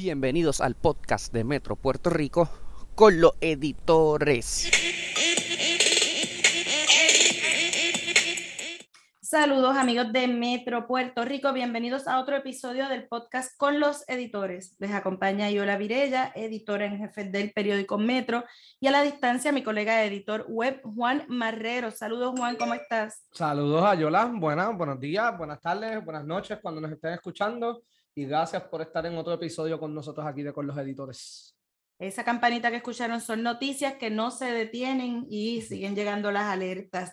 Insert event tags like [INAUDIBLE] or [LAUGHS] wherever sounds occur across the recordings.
Bienvenidos al podcast de Metro Puerto Rico con los editores. Saludos amigos de Metro Puerto Rico, bienvenidos a otro episodio del podcast con los editores. Les acompaña Yola Virella, editora en jefe del periódico Metro, y a la distancia mi colega editor web Juan Marrero. Saludos Juan, ¿cómo estás? Saludos a Yola, buenas, buenos días, buenas tardes, buenas noches cuando nos estén escuchando y gracias por estar en otro episodio con nosotros aquí de Con los Editores. Esa campanita que escucharon son noticias que no se detienen y siguen llegando las alertas.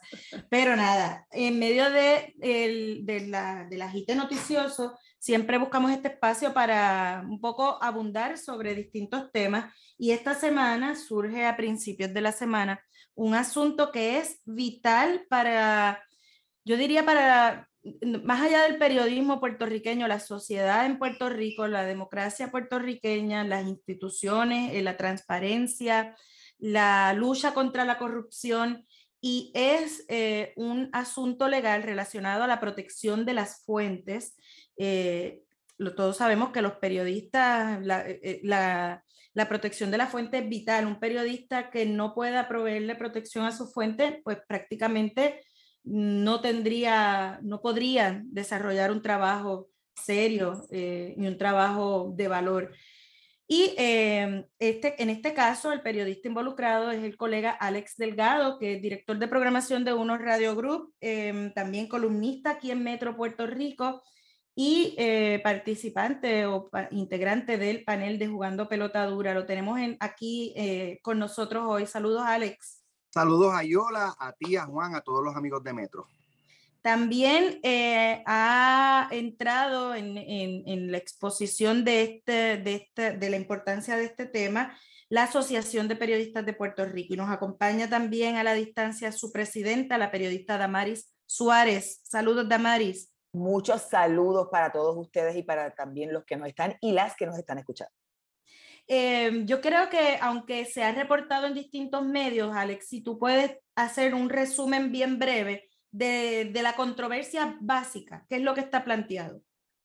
Pero nada, en medio de, el, de, la, del agite noticioso, siempre buscamos este espacio para un poco abundar sobre distintos temas. Y esta semana surge a principios de la semana un asunto que es vital para, yo diría, para más allá del periodismo puertorriqueño, la sociedad en Puerto Rico, la democracia puertorriqueña, las instituciones, eh, la transparencia, la lucha contra la corrupción y es eh, un asunto legal relacionado a la protección de las fuentes. Eh, todos sabemos que los periodistas, la, la, protección de la fuente es vital. Un periodista que no pueda proveerle protección a su fuente, pues prácticamente no tendría, no podría desarrollar un trabajo serio eh, y un trabajo de valor. Y eh, este, en este caso, el periodista involucrado es el colega Alex Delgado, que es director de programación de Uno Radio Group, eh, también columnista aquí en Metro Puerto Rico y participante o integrante del panel de Jugando Pelota Dura. Lo tenemos aquí con nosotros hoy. Saludos, Alex. Saludos a Yola, a ti, a Juan, a todos los amigos de Metro. También eh, ha entrado en, en, la exposición de, este, de, este, de la importancia de este tema la Asociación de Periodistas de Puerto Rico y nos acompaña también a la distancia su presidenta, la periodista Damaris Suárez. Saludos, Damaris. Muchos saludos para todos ustedes y para también los que nos están y las que nos están escuchando. Em, yo creo que aunque se ha reportado en distintos medios, Alex, si tú puedes hacer un resumen bien breve de, de la controversia básica, ¿qué es lo que está planteado?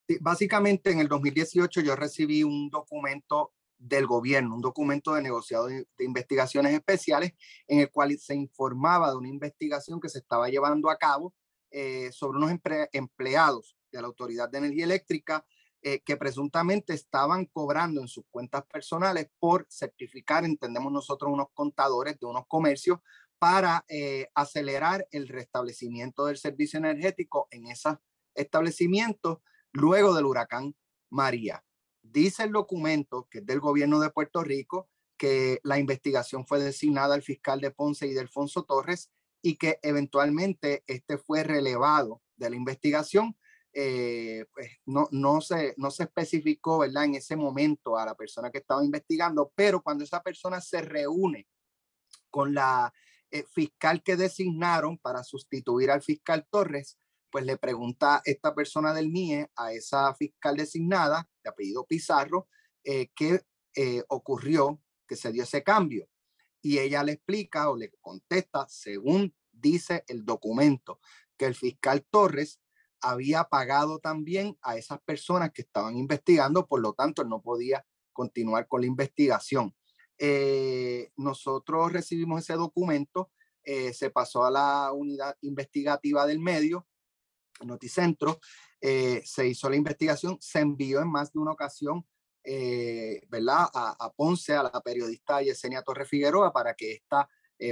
Sí, básicamente en el 2018 yo recibí un documento del gobierno, un documento de negociado de, investigaciones especiales en el cual se informaba de una investigación que se estaba llevando a cabo eh, sobre unos empleados de la Autoridad de Energía Eléctrica eh, que presuntamente estaban cobrando en sus cuentas personales por certificar, entendemos nosotros, unos contadores de unos comercios para eh, acelerar el restablecimiento del servicio energético en esos establecimientos luego del huracán María. Dice el documento que es del gobierno de Puerto Rico que la investigación fue designada al fiscal de Ponce y de Alfonso Torres y que eventualmente este fue relevado de la investigación eh, pues no, no, se, no se especificó, ¿verdad? En ese momento a la persona que estaba investigando, pero cuando esa persona se reúne con la eh, fiscal que designaron para sustituir al fiscal Torres, pues le pregunta esta persona del MIE a esa fiscal designada, de apellido Pizarro, eh, qué ocurrió, que se dio ese cambio. Y ella le explica o le contesta, según dice el documento, que el fiscal Torres había pagado también a esas personas que estaban investigando, por lo tanto, no podía continuar con la investigación. Eh, nosotros recibimos ese documento, eh, se pasó a la unidad investigativa del medio, Noticentro, eh, se hizo la investigación, se envió en más de una ocasión, ¿verdad? A, Ponce, a la periodista Yesenia Torre Figueroa, para que ésta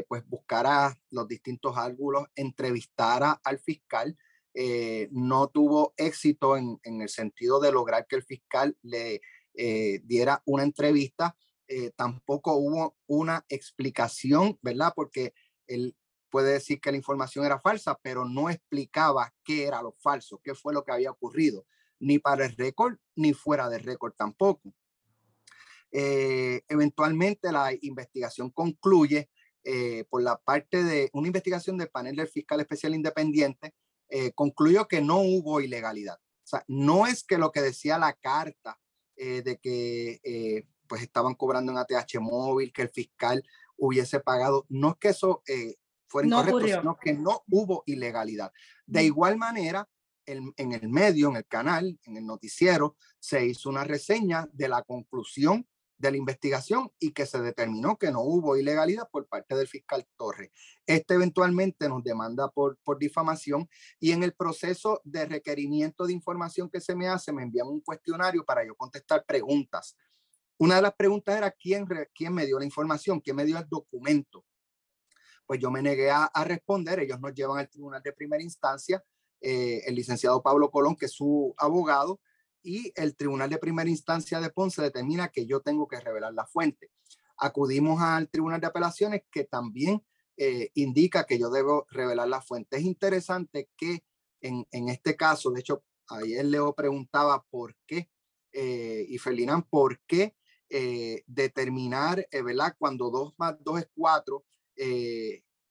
pues buscara los distintos ángulos, entrevistara al fiscal eh, no tuvo éxito en, el sentido de lograr que el fiscal le eh, diera una entrevista. Eh, tampoco hubo una explicación, ¿verdad? Porque él puede decir que la información era falsa, pero no explicaba qué era lo falso, qué fue lo que había ocurrido, ni para el récord, ni fuera del récord tampoco. eventualmente la investigación concluye por la parte de una investigación del panel del fiscal especial independiente eh, concluyó que no hubo ilegalidad. O sea, no es que lo que decía la carta eh, de que eh, pues estaban cobrando en ATH móvil, que el fiscal hubiese pagado, no es que eso fuera incorrecto, sino que no hubo ilegalidad. De igual manera, en el medio, en el canal, en el noticiero, se hizo una reseña de la conclusión de la investigación y que se determinó que no hubo ilegalidad por parte del fiscal Torres. Este eventualmente nos demanda por, por difamación y en el proceso de requerimiento de información que se me hace, me envían un cuestionario para yo contestar preguntas. Una de las preguntas era quién, quién me dio la información, quién me dio el documento. Pues yo me negué a, responder, ellos nos llevan al tribunal de primera instancia, eh, el licenciado Pablo Colón, que es su abogado, y el Tribunal de Primera Instancia de Ponce determina que yo tengo que revelar la fuente. Acudimos al Tribunal de Apelaciones que también eh, indica que yo debo revelar la fuente. Es interesante que en, en este caso, de hecho, ayer Leo preguntaba por qué, eh, y Ferdinand, por qué eh, determinar, ¿verdad? Cuando dos más dos es cuatro,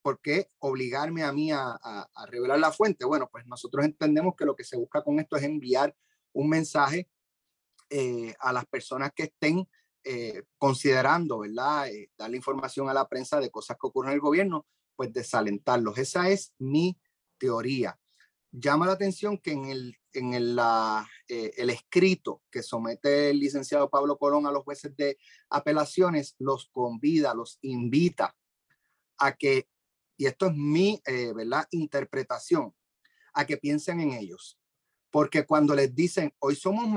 ¿por qué obligarme a mí a, a, a, revelar la fuente? Bueno, pues nosotros entendemos que lo que se busca con esto es enviar un mensaje eh, a las personas que estén eh, considerando, ¿verdad? Eh, darle información a la prensa de cosas que ocurren en el gobierno, pues desalentarlos. Esa es mi teoría. Llama la atención que en el, en el, el escrito que somete el licenciado Pablo Colón a los jueces de apelaciones, los convida, los invita a que, y esto es mi, ¿verdad? Interpretación, a que piensen en ellos, porque cuando les dicen, hoy somos,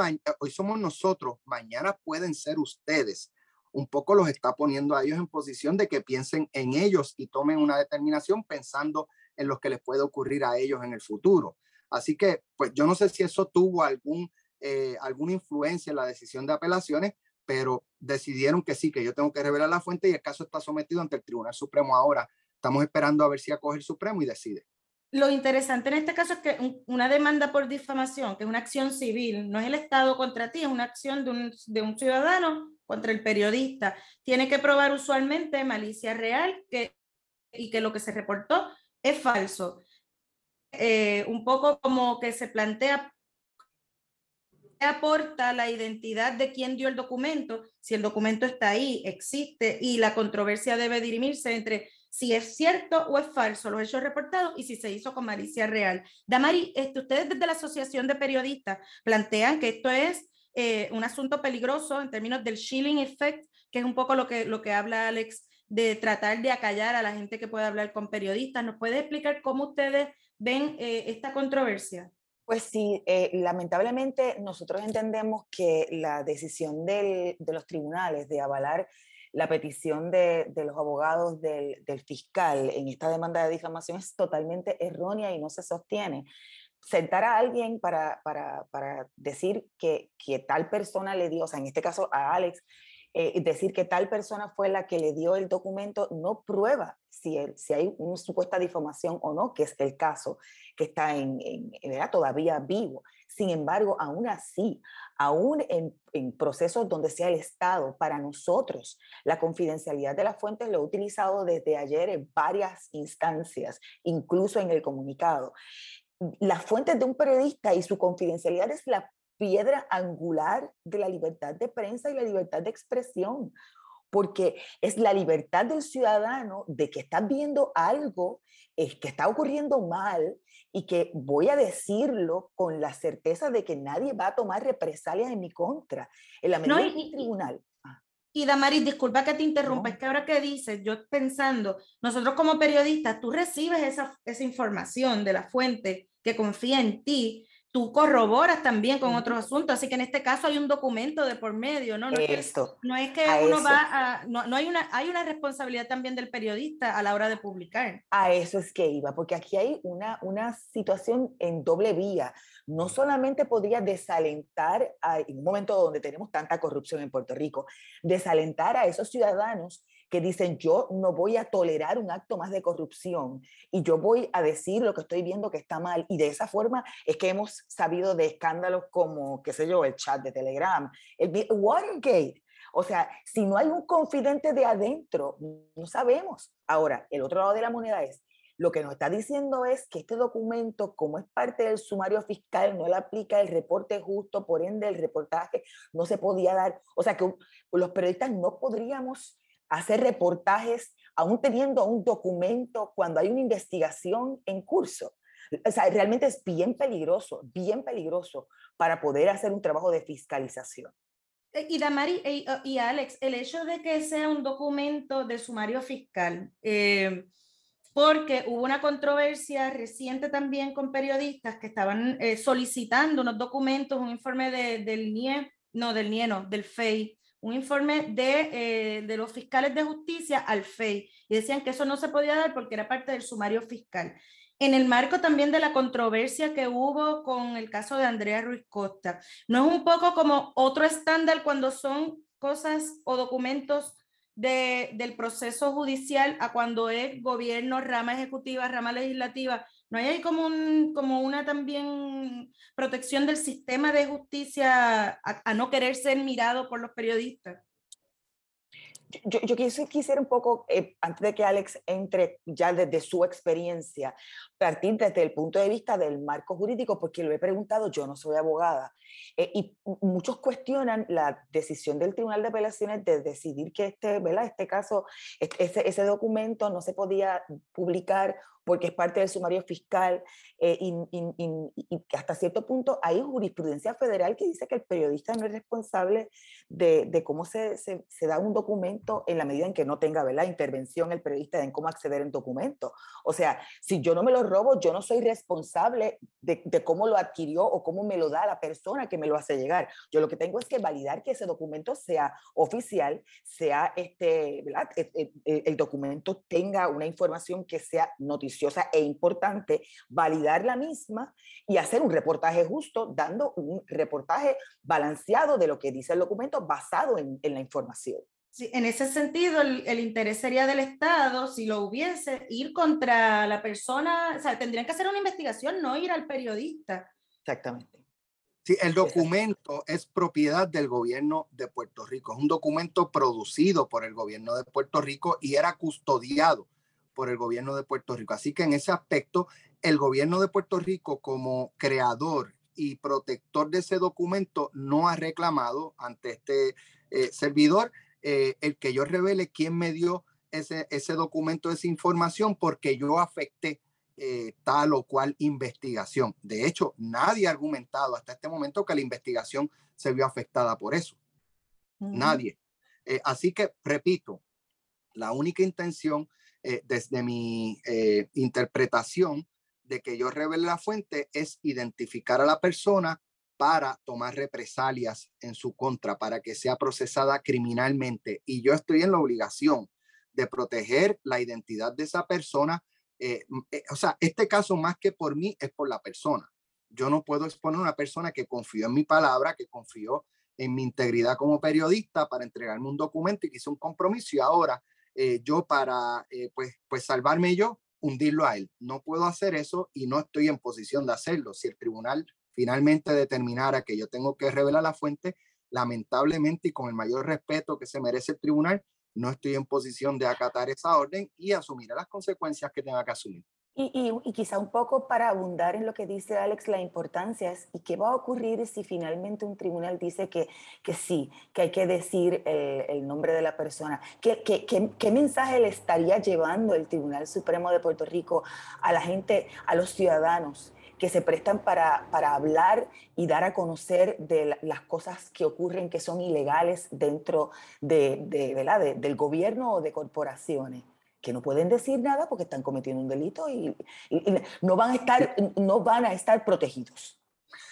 nosotros, mañana pueden ser ustedes, un poco los está poniendo a ellos en posición de que piensen en ellos y tomen una determinación pensando en lo que les puede ocurrir a ellos en el futuro. Así que, pues yo no sé si eso tuvo algún, eh, alguna influencia en la decisión de apelaciones, pero decidieron que sí, que yo tengo que revelar la fuente y el caso está sometido ante el Tribunal Supremo ahora. Estamos esperando a ver si acoge el Supremo y decide lo interesante en este caso es que una demanda por difamación, que es una acción civil, no es el Estado contra ti, es una acción de un, de un ciudadano contra el periodista. Tiene que probar usualmente malicia real que, y que lo que se reportó es falso. Eh, un poco como que se plantea aporta la identidad de quien dio el documento, si el documento está ahí, existe y la controversia debe dirimirse entre si es cierto o es falso los hechos reportados y si se hizo con malicia real. Damari, este, ustedes desde la Asociación de Periodistas plantean que esto es eh, un asunto peligroso en términos del shilling effect, que es un poco lo que, lo que habla Alex, de tratar de acallar a la gente que puede hablar con periodistas. ¿Nos puede explicar cómo ustedes ven eh, esta controversia? Pues sí, eh, lamentablemente nosotros entendemos que la decisión del, de los tribunales de avalar la petición de, los abogados del, fiscal en esta demanda de difamación es totalmente errónea y no se sostiene. Sentar a alguien para, decir que, que, tal persona le dio, o sea, en este caso a Alex, eh, decir que tal persona fue la que le dio el documento no prueba si, si hay una supuesta difamación o no, que es el caso que está en, todavía vivo. Sin embargo, aún así, aún en, en, procesos donde sea el Estado, para nosotros, la confidencialidad de las fuentes lo he utilizado desde ayer en varias instancias, incluso en el comunicado. Las fuentes de un periodista y su confidencialidad es la piedra angular de la libertad de prensa y la libertad de expresión porque es la libertad del ciudadano de que está viendo algo es que está ocurriendo mal y que voy a decirlo con la certeza de que nadie va a tomar represalias en mi contra. En la medida no, y, tribunal. Ah. Y Damaris, disculpa que te interrumpa, es que ahora que dices, yo pensando, nosotros como periodistas, tú recibes esa, esa información de la fuente que confía en ti, tú corroboras también con otros asuntos, así que en este caso hay un documento de por medio, ¿no? No, es que uno va a, no, no, hay una, hay una responsabilidad también del periodista a la hora de publicar. A eso es que iba, porque aquí hay una, una situación en doble vía. No solamente podría desalentar, a, en un momento donde tenemos tanta corrupción en Puerto Rico, desalentar a esos ciudadanos que dicen yo no voy a tolerar un acto más de corrupción y yo voy a decir lo que estoy viendo que está mal. Y de esa forma es que hemos sabido de escándalos como, qué sé yo, el chat de Telegram, el Watergate. O sea, si no hay un confidente de adentro, no sabemos. Ahora, el otro lado de la moneda es, lo que nos está diciendo es que este documento, como es parte del sumario fiscal, no le aplica el reporte justo, por ende el reportaje no se podía dar. O sea, que los periodistas no podríamos hacer reportajes aún teniendo un documento cuando hay una investigación en curso. o sea, realmente es bien peligroso, bien peligroso para poder hacer un trabajo de fiscalización. Eh, y Damari eh, y, Alex, el hecho de que sea un documento de sumario fiscal, eh, porque hubo una controversia reciente también con periodistas que estaban solicitando unos documentos, un informe del NIE, no, del NIE, no, del FEI, un informe de, de los fiscales de justicia al FEI, y decían que eso no se podía dar porque era parte del sumario fiscal en el marco también de la controversia que hubo con el caso de Andrea Ruiz Costa. ¿No es un poco como otro estándar cuando son cosas o documentos de, del proceso judicial a cuando es gobierno, rama ejecutiva, rama legislativa? ¿No hay ahí como, un, como una también protección del sistema de justicia a no querer ser mirado por los periodistas? yo, quisiera un poco, eh, antes de que Alex entre ya desde su experiencia, partir desde el punto de vista del marco jurídico, porque lo he preguntado, yo no soy abogada, eh, y muchos cuestionan la decisión del Tribunal de Apelaciones de decidir que este, este caso, ese, ese documento no se podía publicar porque es parte del sumario fiscal eh, y, hasta cierto punto hay jurisprudencia federal que dice que el periodista no es responsable de, cómo se, se, da un documento en la medida en que no tenga la intervención el periodista en cómo acceder al documento. O sea, si yo no me lo robo, yo no soy responsable de, de cómo lo adquirió o cómo me lo da la persona que me lo hace llegar. Yo lo que tengo es que validar que ese documento sea oficial, sea este, ¿verdad? El, e, e, el documento tenga una información que sea noticiosa e importante validar la misma y hacer un reportaje justo, dando un reportaje balanceado de lo que dice el documento basado en, la información. Sí, en ese sentido, el, el, interés sería del Estado, si lo hubiese, ir contra la persona, o sea, tendrían que hacer una investigación, no ir al periodista. Exactamente. Sí, el documento es propiedad del gobierno de Puerto Rico. Es un documento producido por el gobierno de Puerto Rico y era custodiado por el gobierno de Puerto Rico. Así que en ese aspecto, el gobierno de Puerto Rico como creador y protector de ese documento no ha reclamado ante este eh, servidor eh, el que yo revele quién me dio ese, ese documento, esa información, porque yo afecté eh, tal o cual investigación. De hecho, nadie ha argumentado hasta este momento que la investigación se vio afectada por eso. Nadie. así que, repito, la única intención eh, desde mi eh, interpretación de que yo revele la fuente es identificar a la persona para tomar represalias en su contra, para que sea procesada criminalmente. Y yo estoy en la obligación de proteger la identidad de esa persona. Eh, o sea, este caso más que por mí es por la persona. Yo no puedo exponer a una persona que confió en mi palabra, que confió en mi integridad como periodista para entregarme un documento y que hizo un compromiso y ahora eh, yo para eh, pues, pues salvarme yo, hundirlo a él. No puedo hacer eso y no estoy en posición de hacerlo. Si el tribunal finalmente determinara que yo tengo que revelar la fuente, lamentablemente y con el mayor respeto que se merece el tribunal, no estoy en posición de acatar esa orden y asumir las consecuencias que tenga que asumir. Y, y, quizá un poco para abundar en lo que dice Alex, la importancia es, ¿y qué va a ocurrir si finalmente un tribunal dice que, que sí, que hay que decir el, el nombre de la persona? ¿Qué, qué, qué, mensaje le estaría llevando el Tribunal Supremo de Puerto Rico a la gente, a los ciudadanos? que se prestan para, para hablar y dar a conocer de las cosas que ocurren que son ilegales dentro de, de, de, del gobierno o de corporaciones que no pueden decir nada porque están cometiendo un delito y, no, van a estar, no van a estar protegidos.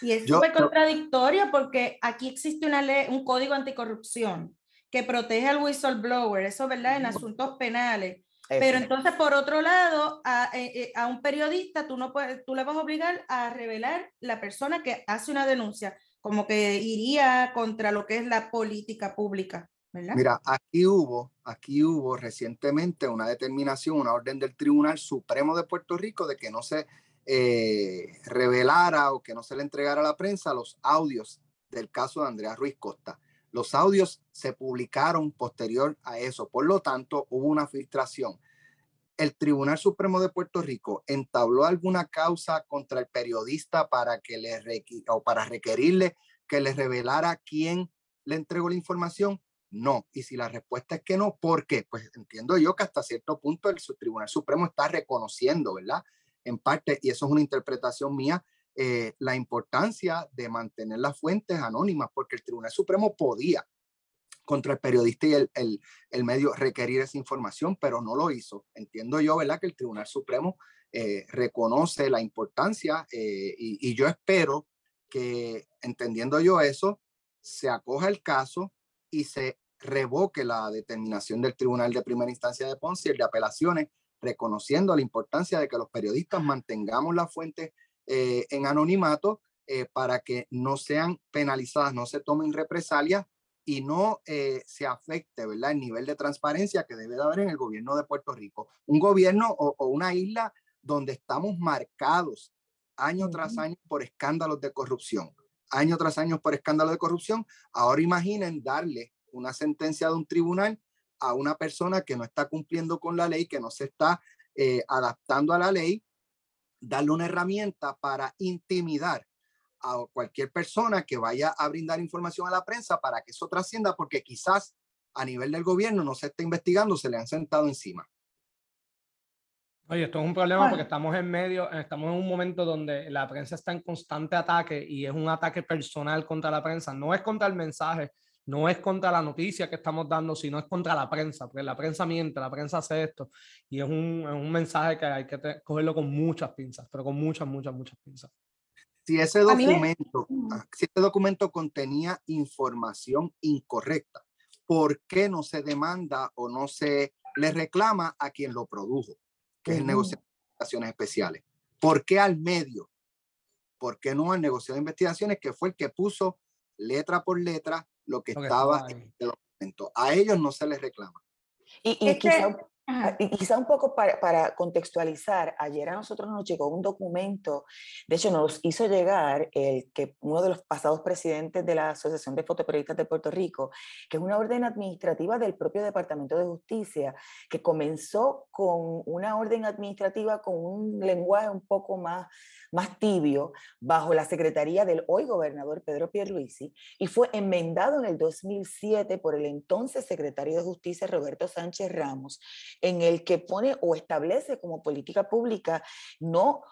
Y es súper contradictorio porque aquí existe una ley, un código anticorrupción que protege al whistleblower, eso verdad, en asuntos penales. Pero entonces, por otro lado, a, eh, eh, a, un periodista tú, no puedes, tú le vas a obligar a revelar la persona que hace una denuncia, como que iría contra lo que es la política pública. Mira, aquí hubo, aquí hubo recientemente una determinación, una orden del Tribunal Supremo de Puerto Rico de que no se eh, revelara o que no se le entregara a la prensa los audios del caso de Andrea Ruiz Costa. Los audios se publicaron posterior a eso, por lo tanto hubo una filtración. El Tribunal Supremo de Puerto Rico entabló alguna causa contra el periodista para que le o para requerirle que le revelara quién le entregó la información no. Y si la respuesta es que no, ¿por qué? Pues entiendo yo que hasta cierto punto el Tribunal Supremo está reconociendo, ¿verdad? en parte, y eso es una interpretación mía, eh, la importancia de mantener las fuentes anónimas, porque el Tribunal Supremo podía contra el periodista y el, el, medio requerir esa información, pero no lo hizo. Entiendo yo, ¿verdad?, que el Tribunal Supremo eh, reconoce la importancia eh, y, y, yo espero que, entendiendo yo eso, se acoja el caso y se revoque la determinación del Tribunal de Primera Instancia de Ponce y el de apelaciones, reconociendo la importancia de que los periodistas mantengamos la fuente eh, en anonimato eh, para que no sean penalizadas, no se tomen represalias y no eh, se afecte ¿verdad? el nivel de transparencia que debe de haber en el gobierno de Puerto Rico. Un gobierno o, o una isla donde estamos marcados año tras año por escándalos de corrupción, año tras año por escándalos de corrupción. Ahora imaginen darle una sentencia de un tribunal a una persona que no está cumpliendo con la ley, que no se está eh, adaptando a la ley, darle una herramienta para intimidar a cualquier persona que vaya a brindar información a la prensa para que eso trascienda, porque quizás a nivel del gobierno no se está investigando, se le han sentado encima. Oye, esto es un problema porque estamos en medio, estamos en un momento donde la prensa está en constante ataque y es un ataque personal contra la prensa, no es contra el mensaje, no es contra la noticia que estamos dando, sino es contra la prensa, porque la prensa miente, la prensa hace esto, y es un, es un mensaje que hay que cogerlo con muchas pinzas, pero con muchas, muchas, muchas pinzas. Si ese documento, me... Ah, si ese documento contenía información incorrecta, ¿por qué no se demanda o no se le reclama a quien lo produjo, que es el negocio de investigaciones especiales? ¿Por qué al medio? ¿Por qué no al negocio de investigaciones que fue el que puso letra por letra lo que, estaba en el documento. A ellos no se les reclama. Y, y, quizá, y quizá, un poco para, para, contextualizar, ayer a nosotros nos llegó un documento, de hecho nos hizo llegar el que uno de los pasados presidentes de la Asociación de Fotoperiodistas de Puerto Rico, que es una orden administrativa del propio Departamento de Justicia, que comenzó con una orden administrativa con un lenguaje un poco más más tibio bajo la secretaría del hoy gobernador Pedro Pierluisi y fue enmendado en el 2007 por el entonces secretario de Justicia Roberto Sánchez Ramos, en el que pone o establece como política pública no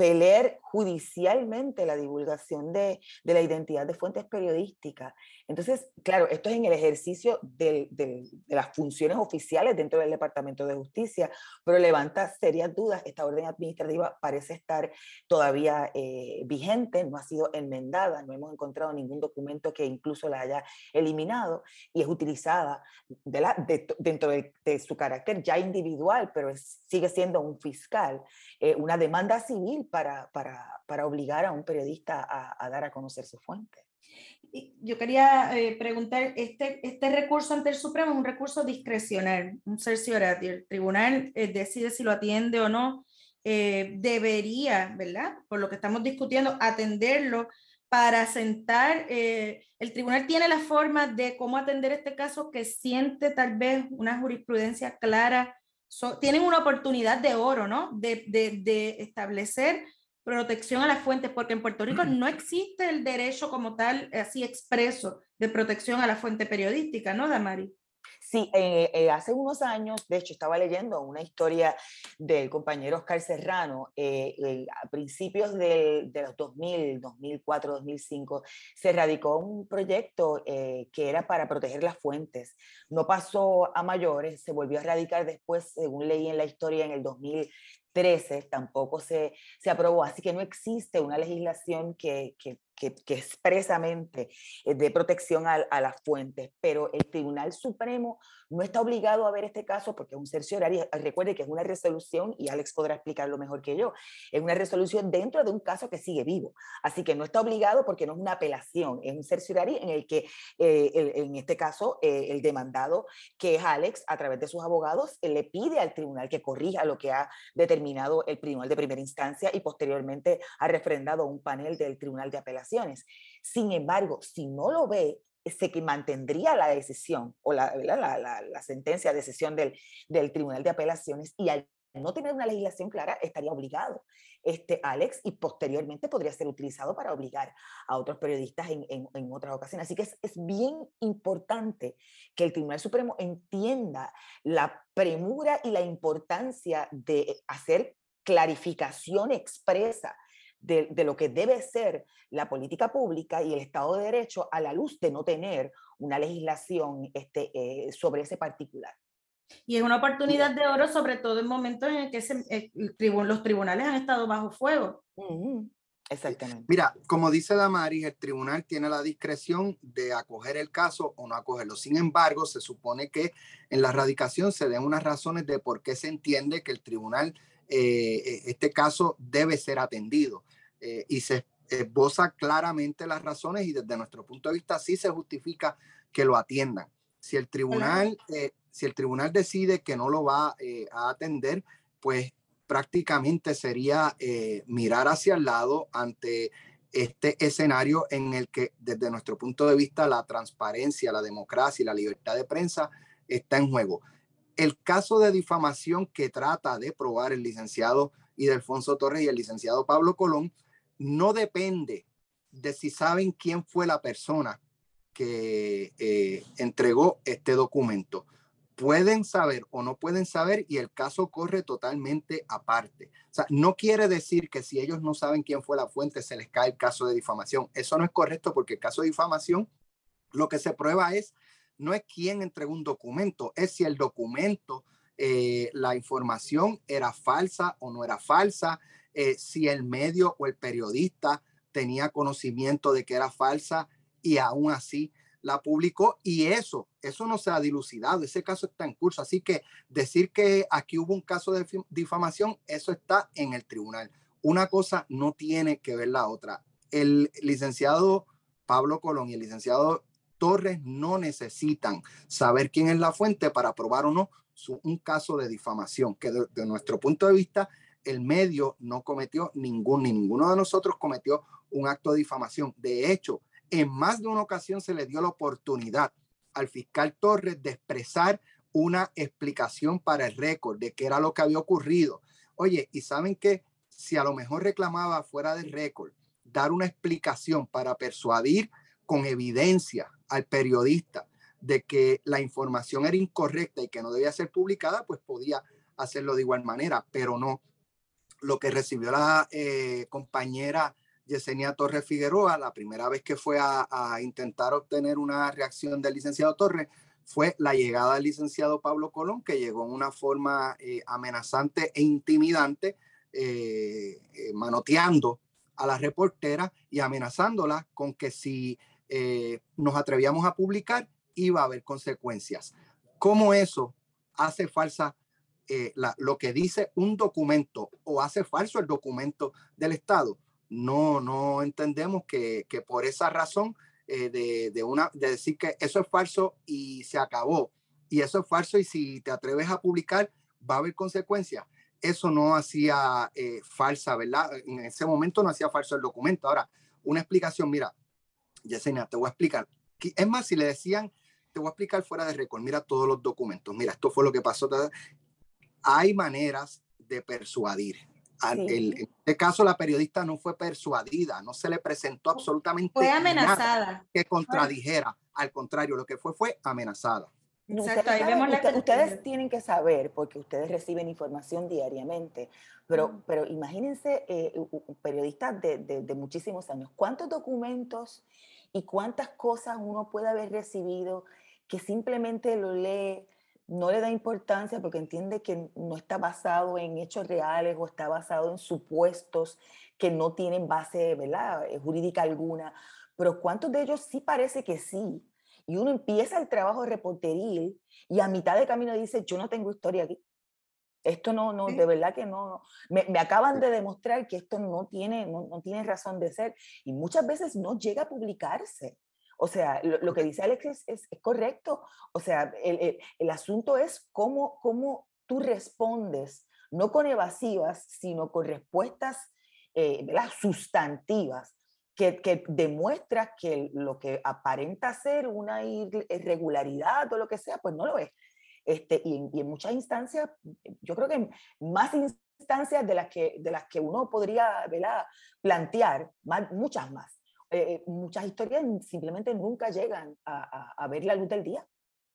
compeler judicialmente la divulgación de, de, la identidad de fuentes periodísticas. Entonces, claro, esto es en el ejercicio de, de, de, las funciones oficiales dentro del Departamento de Justicia, pero levanta serias dudas. Esta orden administrativa parece estar todavía eh, vigente, no ha sido enmendada, no hemos encontrado ningún documento que incluso la haya eliminado y es utilizada la, dentro de, su carácter ya individual, pero es, sigue siendo un fiscal, eh, una demanda civil para, para para, obligar a un periodista a, a, dar a conocer su fuente. Yo quería eh, preguntar, este, este recurso ante el Supremo es un recurso discrecional, un cercioratio. El tribunal eh, decide si lo atiende o no. Eh, debería, ¿verdad? Por lo que estamos discutiendo, atenderlo para sentar. Eh, el tribunal tiene la forma de cómo atender este caso que siente tal vez una jurisprudencia clara. So, tienen una oportunidad de oro, ¿no? De, de, de establecer protección a las fuentes, porque en Puerto Rico no existe el derecho como tal, así expreso, de protección a la fuente periodística, ¿no, Damari? Sí, eh, eh, hace unos años, de hecho, estaba leyendo una historia del compañero Oscar Serrano, eh, a principios de los 2000, 2004, 2005, se radicó un proyecto eh, que era para proteger las fuentes. No pasó a mayores, se volvió a radicar después, según leí en la historia, en el 2000, 13 tampoco se, se aprobó, así que no existe una legislación que, que, que expresamente eh, dé protección a, a, las fuentes, pero el Tribunal Supremo no está obligado a ver este caso porque es un cerciorario. Recuerde que es una resolución, y Alex podrá explicarlo mejor que yo, es una resolución dentro de un caso que sigue vivo. Así que no está obligado porque no es una apelación, es un cerciorario en el que, eh, el, en este caso, eh, el demandado, que es Alex, a través de sus abogados, eh, le pide al tribunal que corrija lo que ha determinado el tribunal de primera instancia y posteriormente ha refrendado un panel del tribunal de Sin embargo, si no lo ve, se que mantendría la decisión o la, la, la, la sentencia de decisión del, del Tribunal de Apelaciones y al no tener una legislación clara estaría obligado. Este Alex y posteriormente podría ser utilizado para obligar a otros periodistas en, en, en otras ocasiones. Así que es, es, bien importante que el Tribunal Supremo entienda la premura y la importancia de hacer clarificación expresa de, lo que debe ser la política pública y el Estado de Derecho a la luz de no tener una legislación este, eh, sobre ese particular. Y es una oportunidad de oro, sobre todo en momentos en el que eh, los tribunales han estado bajo fuego. Exactamente. Mira, como dice Damaris, el tribunal tiene la discreción de acoger el caso o no acogerlo. Sin embargo, se supone que en la radicación se den unas razones de por qué se entiende que el tribunal, eh, eh, este caso debe ser atendido. Eh, y se esboza claramente las razones y desde nuestro punto de vista sí se justifica que lo atiendan. Si el tribunal, si el tribunal decide que no lo va a atender, pues prácticamente sería eh, mirar hacia el lado ante este escenario en el que desde nuestro punto de vista la transparencia, la democracia y la libertad de prensa está en juego. El caso de difamación que trata de probar el licenciado Idelfonso Torres y el licenciado Pablo Colón no depende de si saben quién fue la persona que eh, entregó este documento pueden saber o no pueden saber y el caso corre totalmente aparte. O sea, no quiere decir que si ellos no saben quién fue la fuente, se les cae el caso de difamación. Eso no es correcto porque el caso de difamación, lo que se prueba es, no es quién entregó un documento, es si el documento, eh, la información era falsa o no era falsa, eh, si el medio o el periodista tenía conocimiento de que era falsa y aún así la publicó y eso, eso no se ha dilucidado, ese caso está en curso. Así que decir que aquí hubo un caso de difamación, eso está en el tribunal. Una cosa no tiene que ver la otra. El licenciado Pablo Colón y el licenciado Torres no necesitan saber quién es la fuente para probar o no un caso de difamación, que de, nuestro punto de vista el medio no cometió ningún, ni ninguno de nosotros cometió un acto de difamación. De hecho, en más de una ocasión se le dio la oportunidad al fiscal Torres de expresar una explicación para el récord de qué era lo que había ocurrido. Oye, y saben que si a lo mejor reclamaba fuera del récord, dar una explicación para persuadir con evidencia al periodista de que la información era incorrecta y que no debía ser publicada, pues podía hacerlo de igual manera, pero no. Lo que recibió la eh, compañera Yesenia Torres Figueroa, la primera vez que fue a, intentar obtener una reacción del licenciado Torres, fue la llegada del licenciado Pablo Colón, que llegó en una forma eh, amenazante e intimidante, eh, eh, manoteando a la reportera y amenazándola con que si nos atrevíamos a publicar, iba a haber consecuencias. ¿Cómo eso hace falsa lo que dice un documento o hace falso el documento del Estado? no, no entendemos que, por esa razón eh, de, una, de decir que eso es falso y se acabó, y eso es falso y si te atreves a publicar va a haber consecuencias. Eso no hacía eh, falsa, ¿verdad? En ese momento no hacía falso el documento. Ahora, una explicación, mira, Yesenia, te voy a explicar. Es más, si le decían, te voy a explicar fuera de récord, mira todos los documentos, mira, esto fue lo que pasó. Hay maneras de persuadir en este caso, la periodista no fue persuadida, no se le presentó absolutamente fue amenazada. nada que contradijera. Al contrario, lo que fue fue amenazada. ustedes, tienen que saber, porque ustedes reciben información diariamente, pero, pero imagínense eh, periodistas de, de, muchísimos años, ¿cuántos documentos y cuántas cosas uno puede haber recibido que simplemente lo lee? no le da importancia porque entiende que no está basado en hechos reales o está basado en supuestos que no tienen base ¿verdad? Eh, jurídica alguna. Pero ¿cuántos de ellos sí parece que sí? Y uno empieza el trabajo reporteril y a mitad de camino dice, yo no tengo historia aquí. Esto no, no, de verdad que no. Me, me, acaban de demostrar que esto no tiene, no, no tiene razón de ser y muchas veces no llega a publicarse. O sea, lo, que dice Alex es, correcto. O sea, el, asunto es cómo, cómo tú respondes, no con evasivas, sino con respuestas eh, sustantivas, que, que demuestras que lo que aparenta ser una irregularidad o lo que sea, pues no lo es. Este, y, en, muchas instancias, yo creo que más instancias de las que, de las que uno podría plantear, muchas más. Eh, muchas historias simplemente nunca llegan a, a, ver la luz del día.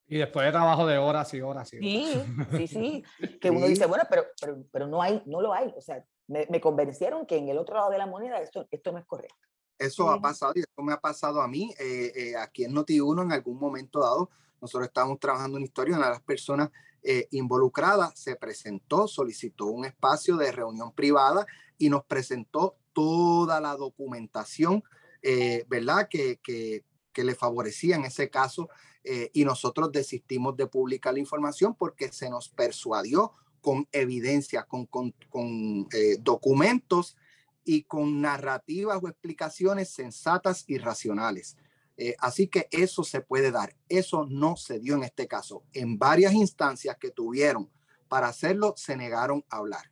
Y después de trabajo de horas y horas y horas. Sí, sí, sí. [LAUGHS] Que uno dice, bueno, pero, pero, pero, no, hay, no lo hay. O sea, me, me, convencieron que en el otro lado de la moneda esto, esto no es correcto. Eso ha pasado y eso me ha pasado a mí. Eh, eh, aquí en Noti1 en algún momento dado, nosotros estábamos trabajando en historia, una de las personas eh, involucradas se presentó, solicitó un espacio de reunión privada y nos presentó toda la documentación, ¿verdad? Que, que, que, le favorecía en ese caso y nosotros desistimos de publicar la información porque se nos persuadió con evidencia, con, con, con documentos y con narrativas o explicaciones sensatas y racionales. Eh, así que eso se puede dar. Eso no se dio en este caso. En varias instancias que tuvieron para hacerlo, se negaron a hablar.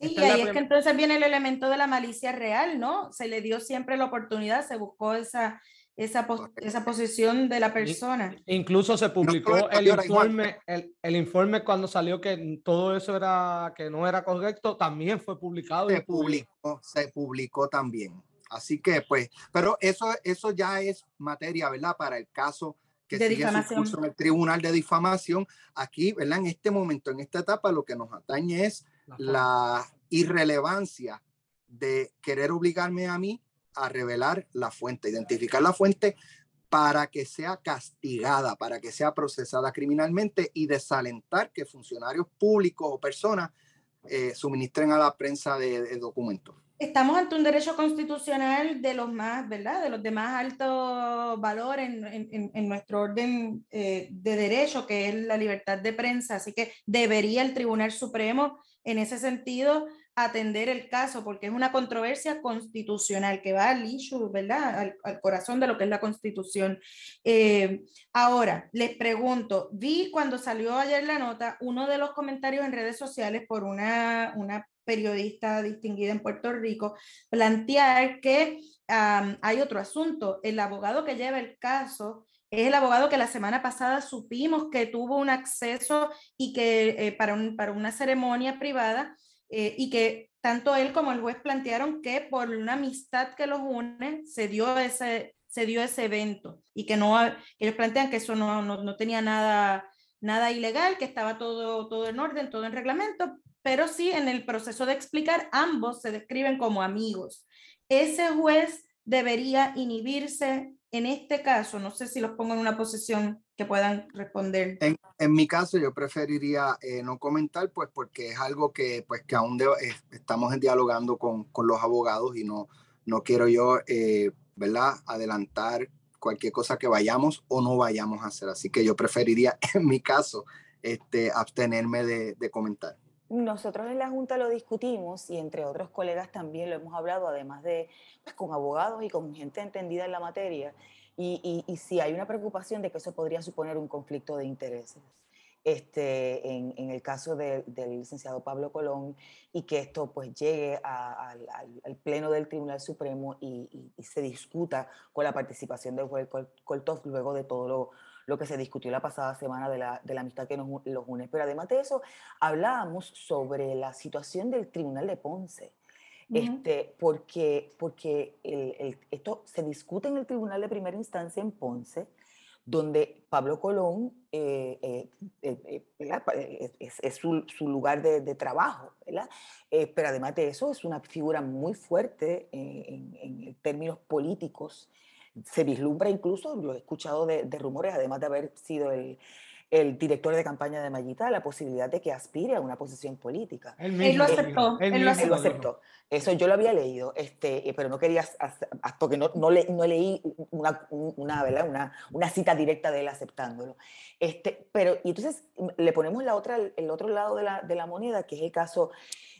y ahí es que entonces viene el elemento de la malicia real, ¿no? Se le dio siempre la oportunidad, se buscó esa, esa, esa posición de la persona. Incluso se publicó el informe, el, el, informe cuando salió que todo eso era que no era correcto, también fue publicado. Se publicó, se publicó también. Así que pues, pero eso, eso ya es materia, ¿verdad? Para el caso que de sigue su curso en el tribunal de difamación. Aquí, ¿verdad? En este momento, en esta etapa, lo que nos atañe es la irrelevancia de querer obligarme a mí a revelar la fuente, identificar la fuente para que sea castigada, para que sea procesada criminalmente y desalentar que funcionarios públicos o personas eh, suministren a la prensa de, documentos. Estamos ante un derecho constitucional de los más, ¿verdad? De los de más alto valor en, en, en nuestro orden eh, de derecho, que es la libertad de prensa. Así que debería el Tribunal Supremo, en ese sentido, atender el caso porque es una controversia constitucional que va al issue, ¿verdad? Al, corazón de lo que es la constitución. Eh, ahora, les pregunto, vi cuando salió ayer la nota uno de los comentarios en redes sociales por una, una periodista distinguida en Puerto Rico plantear que hay otro asunto. El abogado que lleva el caso es el abogado que la semana pasada supimos que tuvo un acceso y que eh, para, un, para una ceremonia privada eh, y que tanto él como el juez plantearon que por una amistad que los une se dio ese, se dio ese evento y que no, ellos plantean que eso no, no, no tenía nada, nada ilegal, que estaba todo, todo en orden, todo en reglamento, pero sí en el proceso de explicar ambos se describen como amigos. Ese juez debería inhibirse en este caso, no sé si los pongo en una posición que puedan responder. En, en mi caso, yo preferiría eh, no comentar, pues porque es algo que, pues, que aún de, eh, estamos dialogando con, con, los abogados y no, no quiero yo, eh, ¿verdad?, adelantar cualquier cosa que vayamos o no vayamos a hacer. Así que yo preferiría, [LAUGHS] en mi caso, este, abstenerme de, de comentar. Nosotros en la Junta lo discutimos y entre otros colegas también lo hemos hablado, además de pues, con abogados y con gente entendida en la materia. Y, y, sí hay una preocupación de que eso podría suponer un conflicto de intereses. Este, en, en el caso del licenciado Pablo Colón y que esto pues llegue al, al, Pleno del Tribunal Supremo y, y, se discuta con la participación del juez Koltov luego de todo lo, lo que se discutió la pasada semana de la, de la amistad que nos los une. Pero además de eso, hablábamos sobre la situación del Tribunal de Ponce. Este, porque porque el, esto se discute en el Tribunal de Primera Instancia en Ponce, donde Pablo Colón eh, eh, eh, es, su, su, lugar de, de trabajo, ¿verdad? pero además de eso es una figura muy fuerte en, en términos políticos se vislumbra incluso, lo he escuchado de, rumores, además de haber sido el, el, director de campaña de Mayita, la posibilidad de que aspire a una posición política. Él, lo aceptó. Él, lo aceptó. Eso yo lo había leído, este, eh, pero no quería, porque no, no, le, no leí una, una, ¿verdad? Una, una, cita directa de él aceptándolo. Este, pero, y entonces le ponemos la otra, el otro lado de la, de la moneda, que es el caso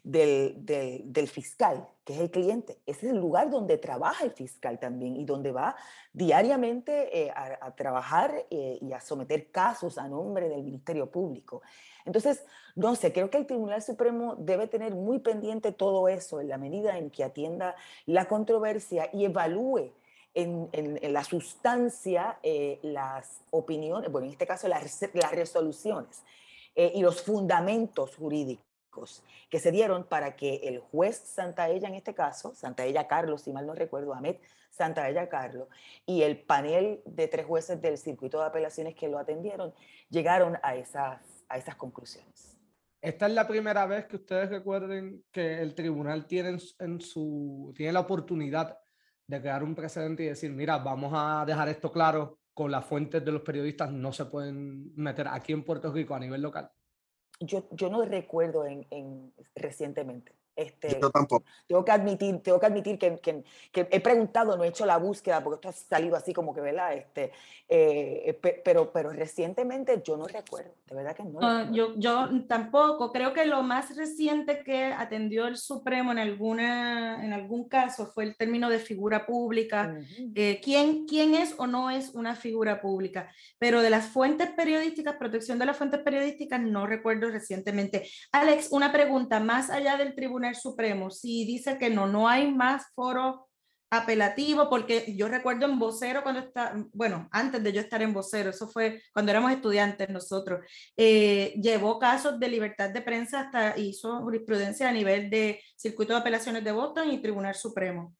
del, del, fiscal, que es el cliente. Ese es el lugar donde trabaja el fiscal también y donde va diariamente eh, a, trabajar eh, y a someter casos a nombre del Ministerio Público. Entonces, no sé, creo que el Tribunal Supremo debe tener muy pendiente todo eso en la medida en que atienda la controversia y evalúe en, en, la sustancia eh, las opiniones, bueno, en este caso las, las resoluciones y los fundamentos jurídicos que se dieron para que el juez Santaella en este caso, Santaella Carlos, si mal no recuerdo, Ahmed Santaella Carlos, y el panel de tres jueces del circuito de apelaciones que lo atendieron, llegaron a esas, a esas conclusiones. Esta es la primera vez que ustedes recuerden que el tribunal tiene, en su, tiene la oportunidad de crear un precedente y decir, mira, vamos a dejar esto claro, con las fuentes de los periodistas no se pueden meter aquí en Puerto Rico a nivel local. Yo, yo no recuerdo en, en recientemente. Este, Yo tampoco. Tengo que admitir, tengo que, admitir que, que, que, he preguntado, no he hecho la búsqueda, porque esto ha salido así como que, ¿verdad? Este, eh, pero, pero recientemente yo no recuerdo, de verdad que no. no yo, yo tampoco, creo que lo más reciente que atendió el Supremo en, alguna, en algún caso fue el término de figura pública. Uh -huh. eh, ¿quién, ¿Quién es o no es una figura pública? Pero de las fuentes periodísticas, protección de las fuentes periodísticas, no recuerdo recientemente. Alex, una pregunta, más allá del Tribunal Supremo, si dice que no, no hay más foro apelativo, porque yo recuerdo en vocero cuando está, bueno, antes de yo estar en vocero, eso fue cuando éramos estudiantes nosotros, eh, llevó casos de libertad de prensa hasta hizo jurisprudencia a nivel de circuito de apelaciones de Boston y Tribunal Supremo.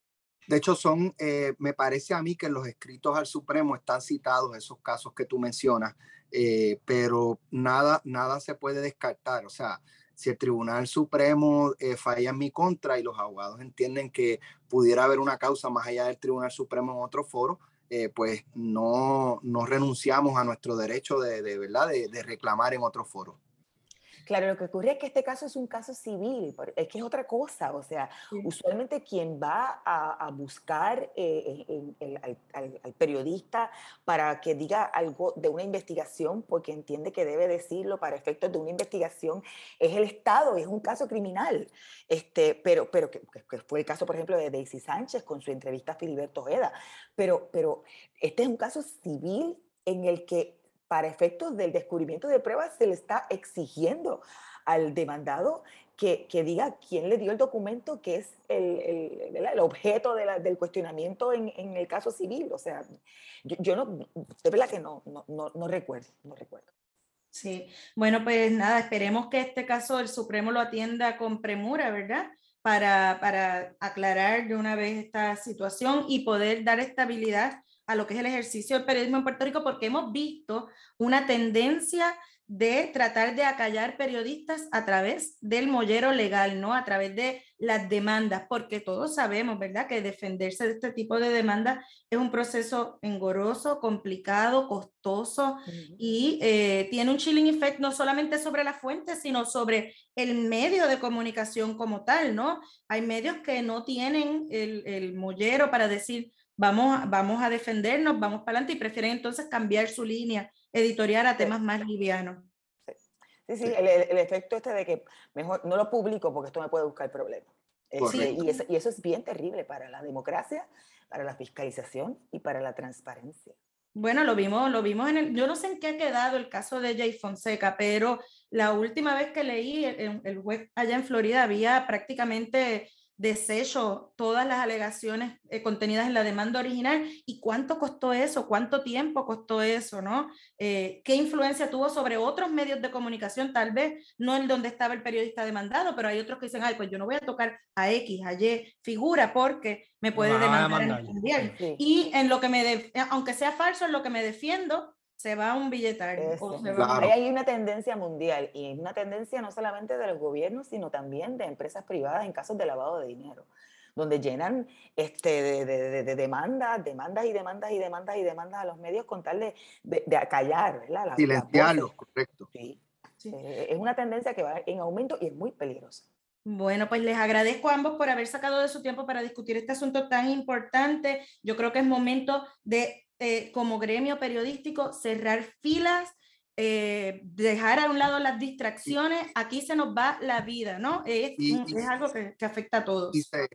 De hecho, son, eh, me parece a mí que los escritos al Supremo están citados esos casos que tú mencionas, eh, pero nada, nada se puede descartar. O sea, si el Tribunal Supremo eh, falla en mi contra y los abogados entienden que pudiera haber una causa más allá del Tribunal Supremo en otro foro, eh, pues no, no, renunciamos a nuestro derecho de, ¿verdad? De, reclamar en otro foro. Claro, lo que ocurre es que este caso es un caso civil, es que es otra cosa, o sea, sí. usualmente quien va a, a buscar eh, el, el, al, al, al, periodista para que diga algo de una investigación, porque entiende que debe decirlo para efectos de una investigación, es el Estado, es un caso criminal, este, pero, pero que, que fue el caso, por ejemplo, de Daisy Sánchez con su entrevista a Filiberto Ojeda, pero, pero este es un caso civil en el que para efectos del descubrimiento de pruebas se le está exigiendo al demandado que, que diga quién le dio el documento que es el, el, el objeto de la, del cuestionamiento en, en, el caso civil. O sea, yo, yo, no, de verdad que no, no, no, no recuerdo, no recuerdo. Sí, bueno, pues nada, esperemos que este caso el Supremo lo atienda con premura, ¿verdad? Para, para aclarar de una vez esta situación y poder dar estabilidad a lo que es el ejercicio del periodismo en Puerto Rico, porque hemos visto una tendencia de tratar de acallar periodistas a través del mollero legal, ¿no? A través de las demandas, porque todos sabemos, ¿verdad?, que defenderse de este tipo de demandas es un proceso engorroso, complicado, costoso uh -huh. y eh, tiene un chilling effect no solamente sobre la fuente, sino sobre el medio de comunicación como tal, ¿no? Hay medios que no tienen el, el mollero para decir, vamos, vamos a defendernos, vamos para adelante y prefieren entonces cambiar su línea editorial a temas más livianos. Sí, sí, el, el, efecto este de que mejor no lo publico porque esto me puede buscar problemas. Este, y, eso, y eso es bien terrible para la democracia, para la fiscalización y para la transparencia. Bueno, lo vimos, lo vimos en el, yo no sé en qué ha quedado el caso de Jay Fonseca, pero la última vez que leí, el, el juez allá en Florida había prácticamente deshecho todas las alegaciones eh, contenidas en la demanda original y cuánto costó eso, cuánto tiempo costó eso, ¿no? Eh, ¿Qué influencia tuvo sobre otros medios de comunicación? Tal vez no el donde estaba el periodista demandado, pero hay otros que dicen, ay, pues yo no voy a tocar a X, a Y, figura porque me puede demandar en mundial. Sí. Y en lo que me, de, aunque sea falso, en lo que me defiendo, se va a un billetario. Eso, claro. Hay una tendencia mundial y una tendencia no solamente de los gobiernos, sino también de empresas privadas en casos de lavado de dinero, donde llenan este, de, de, de demandas, demandas y demandas y demandas y demandas a los medios con tal de, de acallar, ¿verdad? La, Silenciarlos, correcto. Sí. sí. Eh, es una tendencia que va en aumento y es muy peligrosa. Bueno, pues les agradezco a ambos por haber sacado de su tiempo para discutir este asunto tan importante. Yo creo que es momento de eh, como gremio periodístico cerrar filas, eh, dejar a un lado las distracciones, aquí se nos va la vida, ¿no? Es, y, es y, algo que, que, afecta a todos. Y se,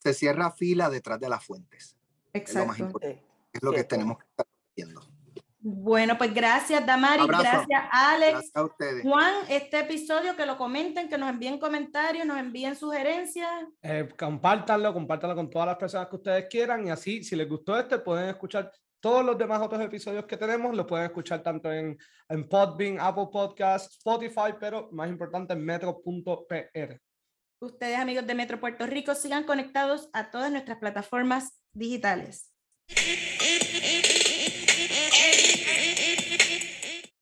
se, cierra fila detrás de las fuentes. Exacto. Es lo, más importante, es lo que tenemos que estar haciendo. Bueno, pues gracias Damari, Abrazo. gracias Alex. Gracias a ustedes. Juan, este episodio que lo comenten, que nos envíen comentarios, nos envíen sugerencias. Eh, compártanlo, compártanlo con todas las personas que ustedes quieran y así, si les gustó este, pueden escuchar Todos los demás otros episodios que tenemos los pueden escuchar tanto en, en Podbean, Apple Podcasts, Spotify, pero más importante en metro.pr. Ustedes, amigos de Metro Puerto Rico, sigan conectados a todas nuestras plataformas digitales.